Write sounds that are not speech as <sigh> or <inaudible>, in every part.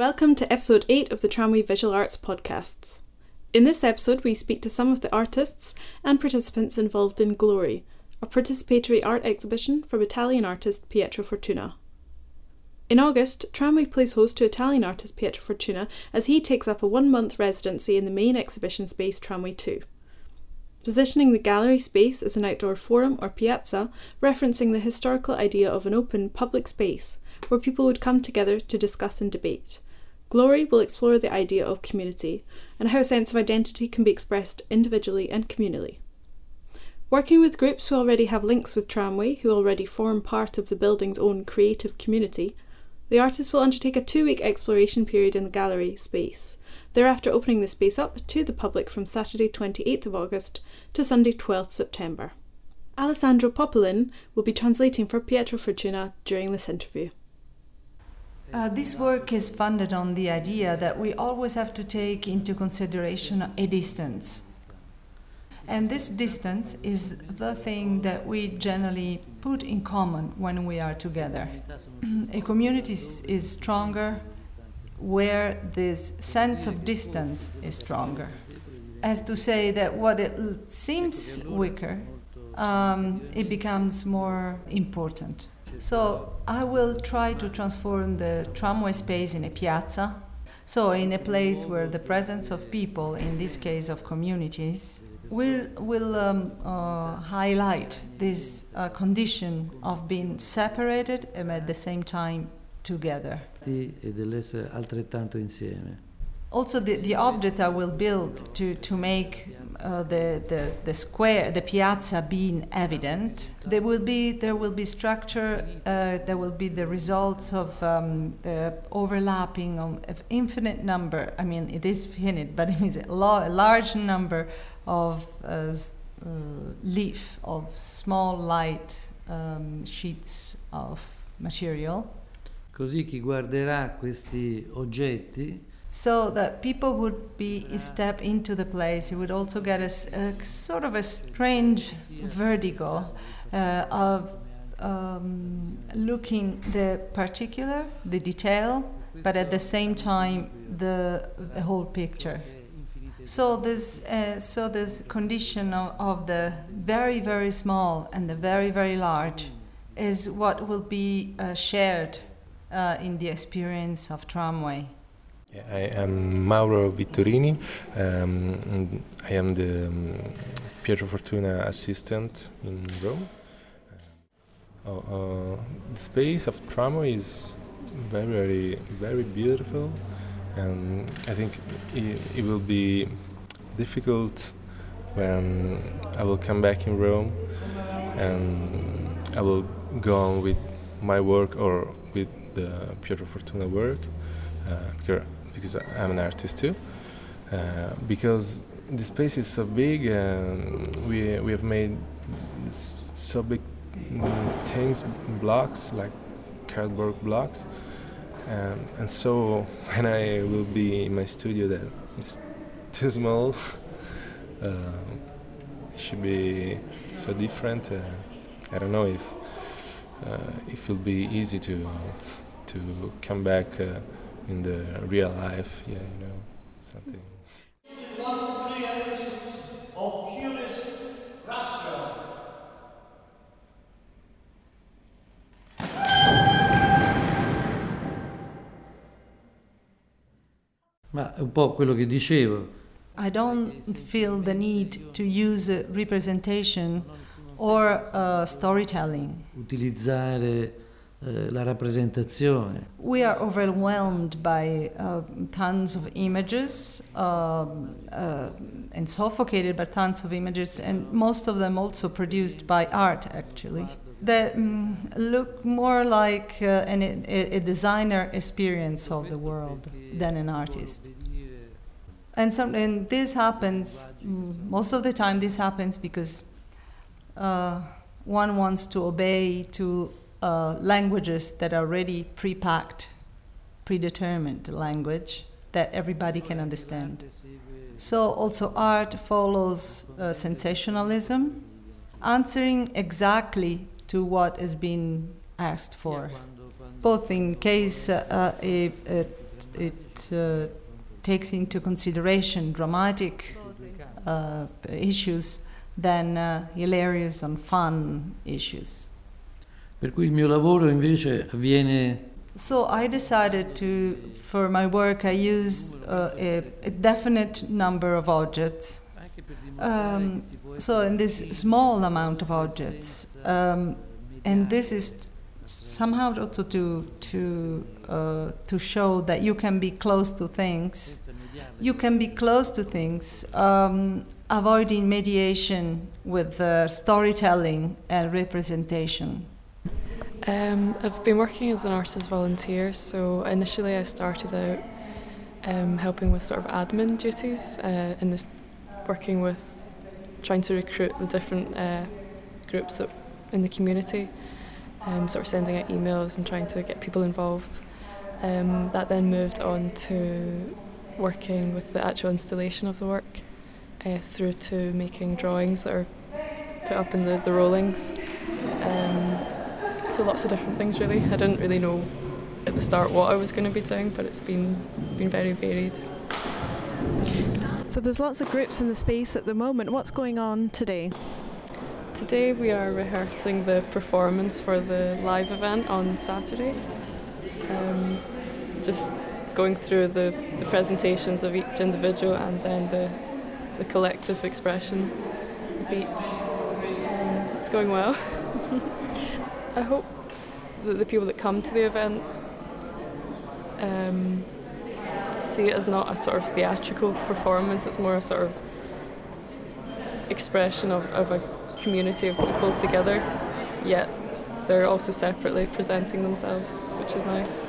Welcome to episode 8 of the Tramway Visual Arts podcasts. In this episode, we speak to some of the artists and participants involved in Glory, a participatory art exhibition from Italian artist Pietro Fortuna. In August, Tramway plays host to Italian artist Pietro Fortuna as he takes up a one month residency in the main exhibition space Tramway 2. Positioning the gallery space as an outdoor forum or piazza, referencing the historical idea of an open, public space where people would come together to discuss and debate. Glory will explore the idea of community and how a sense of identity can be expressed individually and communally. Working with groups who already have links with Tramway, who already form part of the building's own creative community, the artists will undertake a two week exploration period in the gallery space, thereafter opening the space up to the public from Saturday 28th of August to Sunday 12th September. Alessandro Popolin will be translating for Pietro Fortuna during this interview. Uh, this work is funded on the idea that we always have to take into consideration a distance. And this distance is the thing that we generally put in common when we are together. <clears throat> a community is stronger where this sense of distance is stronger. As to say that what it seems weaker, um, it becomes more important. So I will try to transform the tramway space in a piazza, so in a place where the presence of people, in this case of communities, will, will um, uh, highlight this uh, condition of being separated and at the same time together. E insieme. Also, the, the object I will build to, to make uh, the, the, the square, the piazza being evident, there will be, there will be structure, uh, there will be the results of um, the overlapping of, infinite number, I mean, it is finite, but it is a, lo- a large number of uh, uh leaf, of small light um, sheets of material. Così chi guarderà questi oggetti so that people would be step into the place. You would also get a, a sort of a strange vertigo uh, of um, looking the particular, the detail, but at the same time the, the whole picture. So this, uh, so this condition of, of the very very small and the very very large is what will be uh, shared uh, in the experience of tramway. I am Mauro Vittorini. Um, I am the um, Pietro Fortuna assistant in Rome. Uh, uh, the space of tramway is very, very, very beautiful, and I think it, it will be difficult when I will come back in Rome and I will go on with my work or with the Pietro Fortuna work. Uh, because I'm an artist too. Uh, because the space is so big and we, we have made so big things, blocks, like cardboard blocks. Um, and so <laughs> when I will be in my studio that is too small, <laughs> uh, it should be so different. Uh, I don't know if uh, it will be easy to to come back uh, in the real life. Yeah, you know, something. Ma è un po' quello che dicevo. I don't feel the need to use representation or uh, storytelling. Utilizzare Eh, la rappresentazione. We are overwhelmed by uh, tons of images um, uh, and suffocated by tons of images, and most of them also produced by art, actually. That um, look more like uh, an, a, a, designer experience of the world than an artist. And, some, and this happens, mm, most of the time, this happens because uh, one wants to obey to uh, languages that are already pre-packed, predetermined language that everybody can understand. So also art follows uh, sensationalism, answering exactly to what is being asked for. Both in case uh, a, a, it uh, takes into consideration dramatic uh, issues than uh, hilarious and fun issues. Per cui il mio lavoro invece avviene So I decided to, for my work, I use uh, a, a definite number of objects. Um, so in this small amount of objects, um, and this is somehow also to to uh, to show that you can be close to things. You can be close to things, um, avoiding mediation with uh, storytelling and representation. Um, I've been working as an artist volunteer, so initially I started out um, helping with sort of admin duties uh, and working with trying to recruit the different uh, groups in the community, um, sort of sending out emails and trying to get people involved. Um, that then moved on to working with the actual installation of the work uh, through to making drawings that are put up in the, the rollings. Um, so lots of different things really. I didn't really know at the start what I was going to be doing, but it's been been very varied. So there's lots of groups in the space at the moment. What's going on today? Today we are rehearsing the performance for the live event on Saturday. Um, just going through the, the presentations of each individual and then the, the collective expression of each. Um, it's going well. <laughs> I hope that the people that come to the event um, see it as not a sort of theatrical performance, it's more a sort of expression of, of a community of people together, yet they're also separately presenting themselves, which is nice.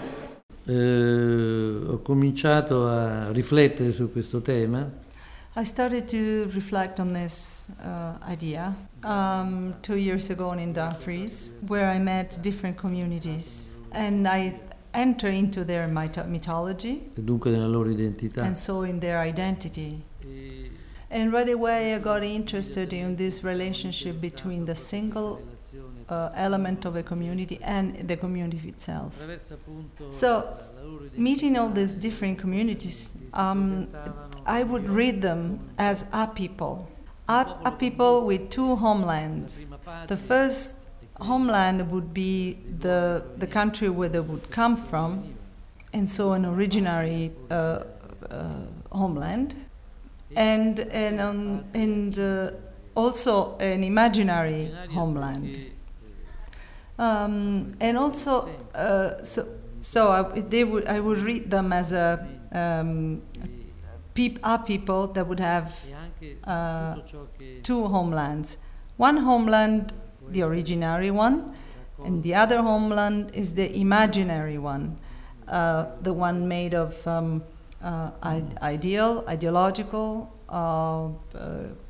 eh, ho cominciato a riflettere su questo tema I started to reflect on this uh, idea um, two years ago in Dumfries, where I met different communities and I enter into their mythology dunque nella loro identità. and so in their identity. And right away, I got interested in this relationship between the single uh, element of a community and the community itself. So, la loro identità Meeting all these different communities, um, I would read them as a people. A, a people with two homelands. The first homeland would be the, the country where they would come from, and so an originary uh, uh, homeland, and, and, um, and uh, also an imaginary homeland. Um, and also, uh, so, so I, they would, I would read them as a, um, peop, a people that would have uh, tutto ciò che two homelands. One homeland, the originary one, and the other homeland is the imaginary one, uh, the one made of um, uh, I- ideal, ideological, uh, uh,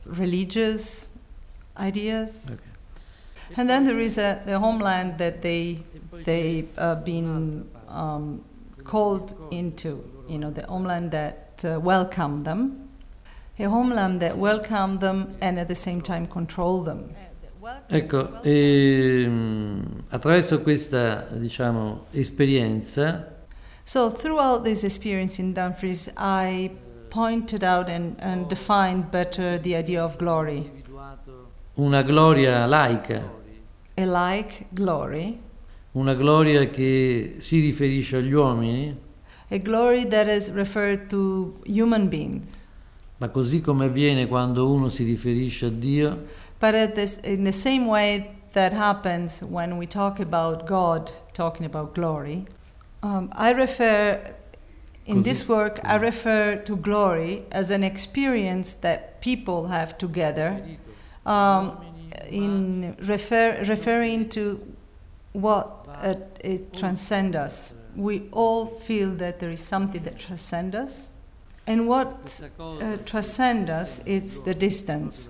religious ideas. Ok. And then there is a, the homeland that they they uh, been um, called into, you know, the homeland that uh, welcomed them, a homeland that welcomed them and at the same time control them. Ecco, ehm, attraverso questa diciamo, esperienza So throughout this experience in Dumfries, I pointed out and, and defined better the idea of glory, una gloria laica, a like glory, una gloria che si riferisce agli uomini, a glory that is referred to human beings. ma così come avviene quando uno si riferisce a Dio, But this, in the same way that happens when we talk about God, talking about glory, um, I refer, in Così- this work, I refer to glory as an experience that people have together, um, in refer, referring to what uh, it transcends us. We all feel that there is something that transcends us, and what uh, transcends us it's the distance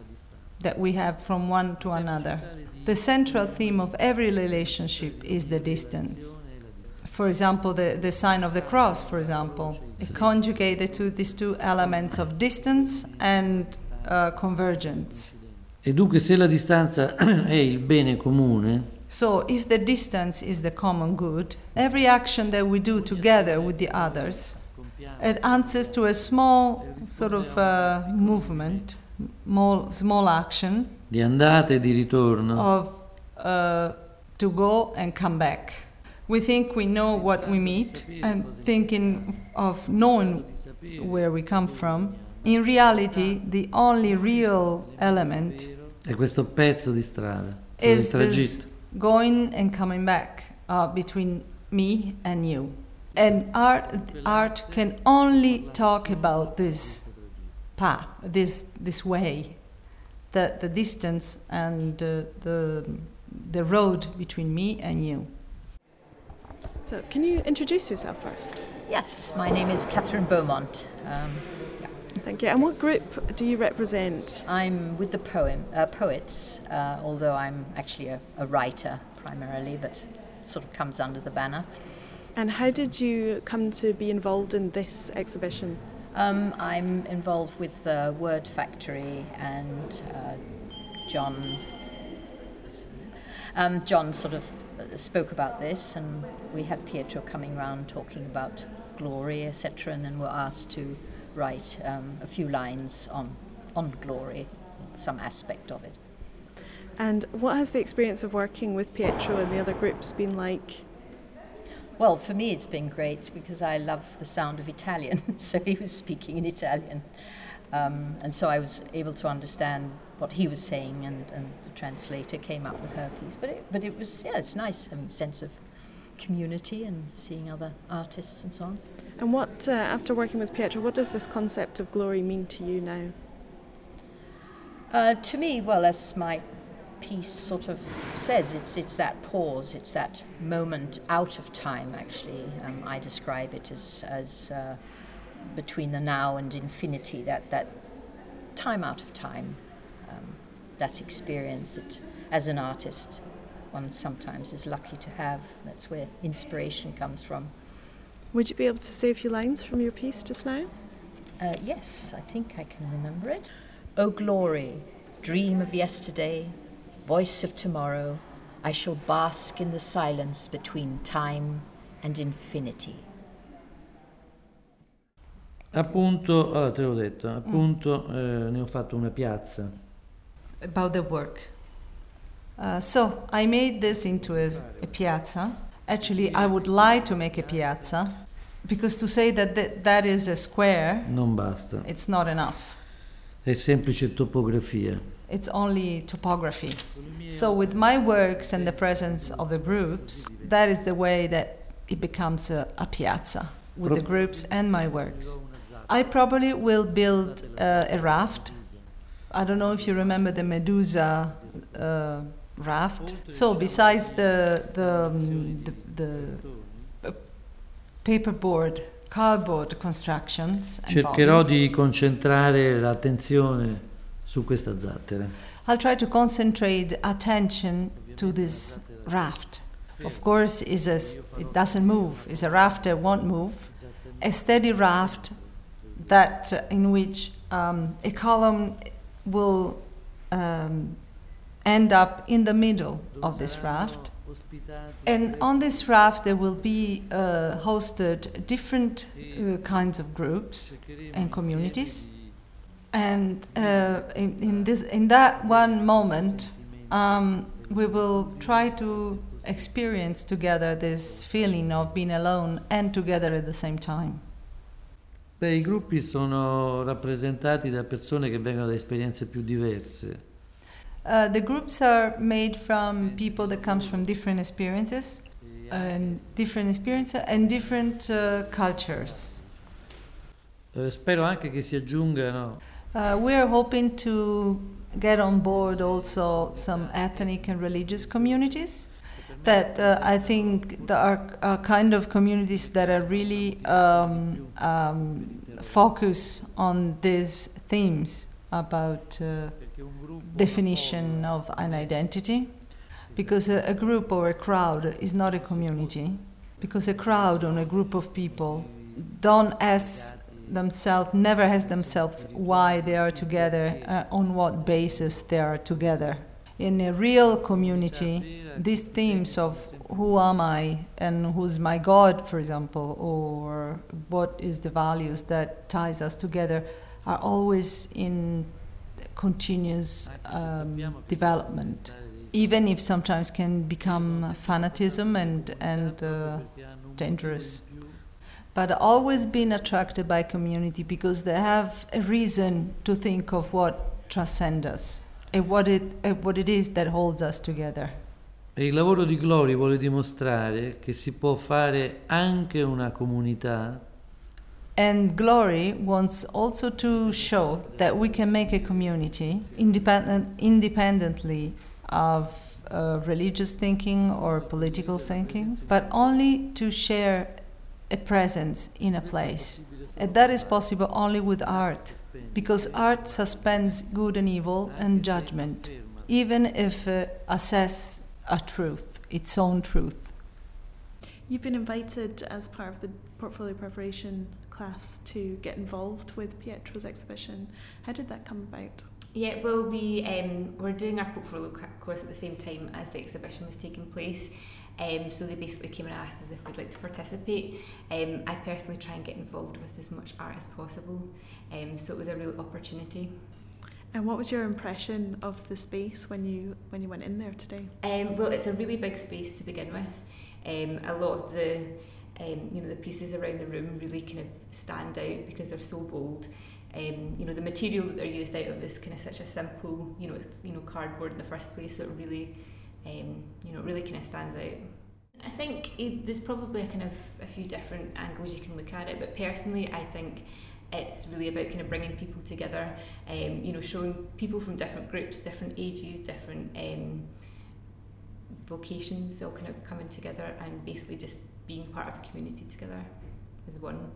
that we have from one to another. The central theme of every relationship is the distance. For example, the, the sign of the cross, for example, it conjugates the these two elements of distance and uh, convergence. E dunque se la distanza <clears throat> è il bene comune, So, if the distance is the common good, every action that we do together with the others It answers to a small sort of uh, movement, small, small action di andata e di ritorno. of uh, to go and come back. We think we know what we meet and thinking of knowing where we come from. In reality, the only real element È questo pezzo di strada, is this. Going and coming back uh, between me and you. And art, art can only talk about this path, this this way, the the distance and uh, the the road between me and you. So, can you introduce yourself first? Yes, my name is Catherine Beaumont. Um, Thank you. And what group do you represent? I'm with the poem uh, poets, uh, although I'm actually a, a writer primarily, but sort of comes under the banner. And how did you come to be involved in this exhibition? Um, I'm involved with uh, Word Factory and uh, John. Um, John sort of uh, spoke about this, and we had Pietro coming round talking about glory, etc., and then we're asked to write um, a few lines on on glory, some aspect of it. And what has the experience of working with Pietro and the other groups been like? Well, for me, it's been great because I love the sound of Italian. <laughs> so he was speaking in Italian. Um, and so I was able to understand what he was saying, and, and the translator came up with her piece. But it, but it was, yeah, it's nice having a sense of community and seeing other artists and so on. And what, uh, after working with Pietro, what does this concept of glory mean to you now? Uh, to me, well, as my piece sort of says, it's it's that pause, it's that moment out of time. Actually, um, I describe it as as uh, between the now and infinity. That that time out of time, um, that experience that as an artist, one sometimes is lucky to have. That's where inspiration comes from. Would you be able to say a few lines from your piece just now? Uh, yes, I think I can remember it. O glory, dream of yesterday, voice of tomorrow, I shall bask in the silence between time and infinity. Appunto, allora te l'ho detto, appunto eh, ne ho fatto una piazza. about the work. Uh, so I made this into a, a piazza. Actually, I would like to make a piazza because to say that th- that is a square, Non basta, it's not enough. è semplice topografia. It's only topography. So with my works and the presence of the groups, that is the way that it becomes a, a piazza with the groups and my works. I probably will build uh, a raft. I don't know if you remember the Medusa uh, raft. So besides the the um, the, the uh, paperboard, cardboard constructions, Cercherò di concentrare l'attenzione su questa zattera. I'll try to concentrate attention to this raft. Of course, is a it doesn't move. It's a raft that won't move. A steady raft that uh, in which um, a column will um, end up in the middle of this raft. And on this raft, there will be uh, hosted different uh, kinds of groups and communities. And uh, in, in, this, in that one moment, um, we will try to experience together this feeling of being alone and together at the same time. Beh, i gruppi sono rappresentati da persone che vengono da esperienze più diverse. Uh, the groups are made from people that comes from different experiences, and different experiences and different uh, cultures. Eh, spero anche che si aggiungano. Uh, we are hoping to get on board also some ethnic and religious communities that uh, I think that are, are kind of communities that are really um, um, focus on these themes about uh, definition of an identity. Because a, a group or a crowd is not a community. Because a crowd or a group of people don't ask themselves never ask themselves why they are together uh, on what basis they are together. In a real community these themes of who am I and who's my God, for example, or what is the values that ties us together, are always in continuous um, development, even if sometimes can become fanatism and and uh, dangerous. But always been attracted by community because they have a reason to think of what transcends us and what it, what it is that holds us together. E il lavoro di Glory vuole dimostrare che si può fare anche una comunità And Glory wants also to show that we can make a community independent, independently of uh, religious thinking or political thinking, but only to share a presence in a place. And that is possible only with art, because art suspends good and evil and judgment, even if uh, assess a truth, its own truth. You've been invited as part of the portfolio preparation class to get involved with Pietro's exhibition. How did that come about? Yeah, well, we um, were doing our portfolio course at the same time as the exhibition was taking place. Um, so they basically came and asked us if we'd like to participate. Um, I personally try and get involved with as much art as possible, um, so it was a real opportunity. And what was your impression of the space when you when you went in there today? Um, well, it's a really big space to begin with. Um, a lot of the um, you know the pieces around the room really kind of stand out because they're so bold. Um, you know the material that they're used out of is kind of such a simple you know it's you know cardboard in the first place so it really um, you know it really kind of stands out. I think it, there's probably a kind of a few different angles you can look at it, but personally I think it's really about kind of bringing people together, um, you know, showing people from different groups, different ages, different um, vocations, all kind of coming together and basically just being part of a community together as one.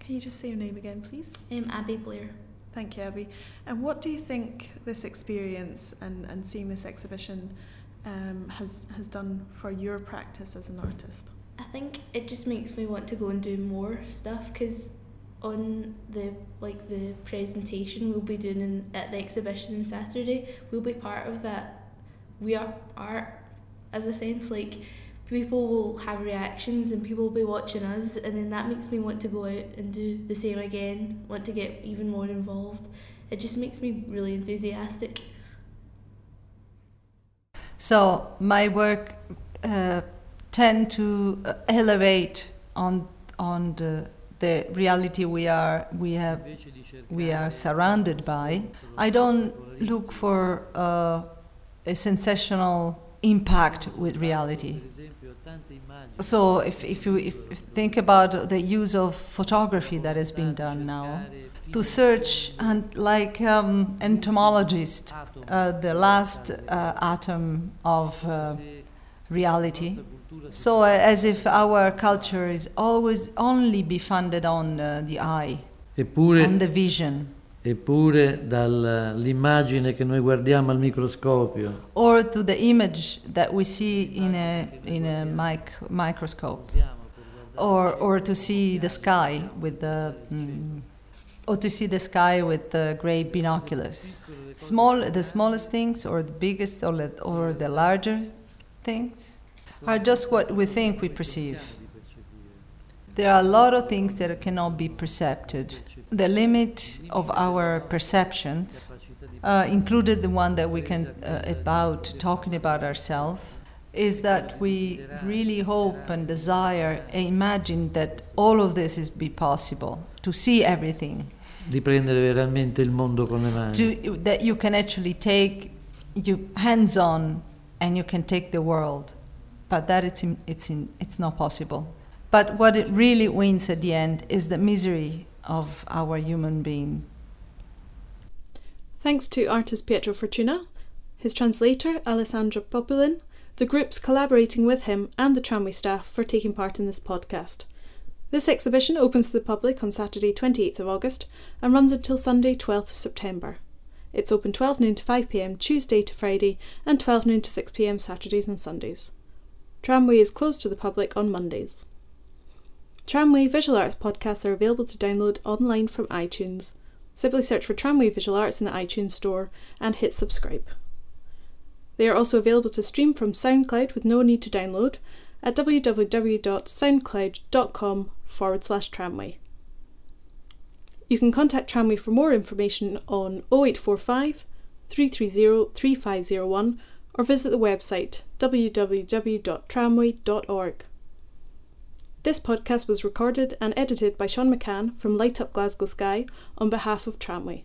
Can you just say your name again, please? Um, Abby Blair. Thank you, Abby. And what do you think this experience and, and seeing this exhibition um, has has done for your practice as an artist? I think it just makes me want to go and do more stuff because on the like the presentation we'll be doing in, at the exhibition on Saturday, we'll be part of that. We are art, as a sense like people will have reactions and people will be watching us and then that makes me want to go out and do the same again want to get even more involved it just makes me really enthusiastic so my work uh, tend to uh, elevate on on the the reality we are we have we are surrounded by. I don't look for uh, a sensational impact with reality. So if, if you if, if think about the use of photography that has been done now to search and like um, entomologist uh, the last uh, atom of uh, reality so uh, as if our culture is always only be funded on uh, the eye Eppure, on the vision. Eppure dall'immagine che noi guardiamo al microscopio. Or to the image that we see in a in a mic microscope. Or or to see the sky with the mm, or to see the sky with the great binoculars. Small the smallest things or the biggest or the, or the larger things are just what we think we perceive there are a lot of things that cannot be perceived the limit of our perceptions, uh, included the one that we can uh, about talking about ourselves, is that we really hope and desire and imagine that all of this is be possible to see everything. Di prendere veramente il mondo con le mani. To, that you can actually take you hands on and you can take the world, but that it's in, it's in, it's not possible. But what it really wins at the end is the misery of our human being. Thanks to artist Pietro Fortuna, his translator Alessandra Populin, the groups collaborating with him, and the tramway staff for taking part in this podcast. This exhibition opens to the public on Saturday 28th of August and runs until Sunday 12th of September. It's open 12 noon to 5 pm Tuesday to Friday and 12 noon to 6 pm Saturdays and Sundays. Tramway is closed to the public on Mondays. Tramway Visual Arts podcasts are available to download online from iTunes. Simply search for Tramway Visual Arts in the iTunes Store and hit subscribe. They are also available to stream from SoundCloud with no need to download at www.soundcloud.com forward slash tramway. You can contact Tramway for more information on 0845 330 3501 or visit the website www.tramway.org. This podcast was recorded and edited by Sean McCann from Light Up Glasgow Sky on behalf of Tramway.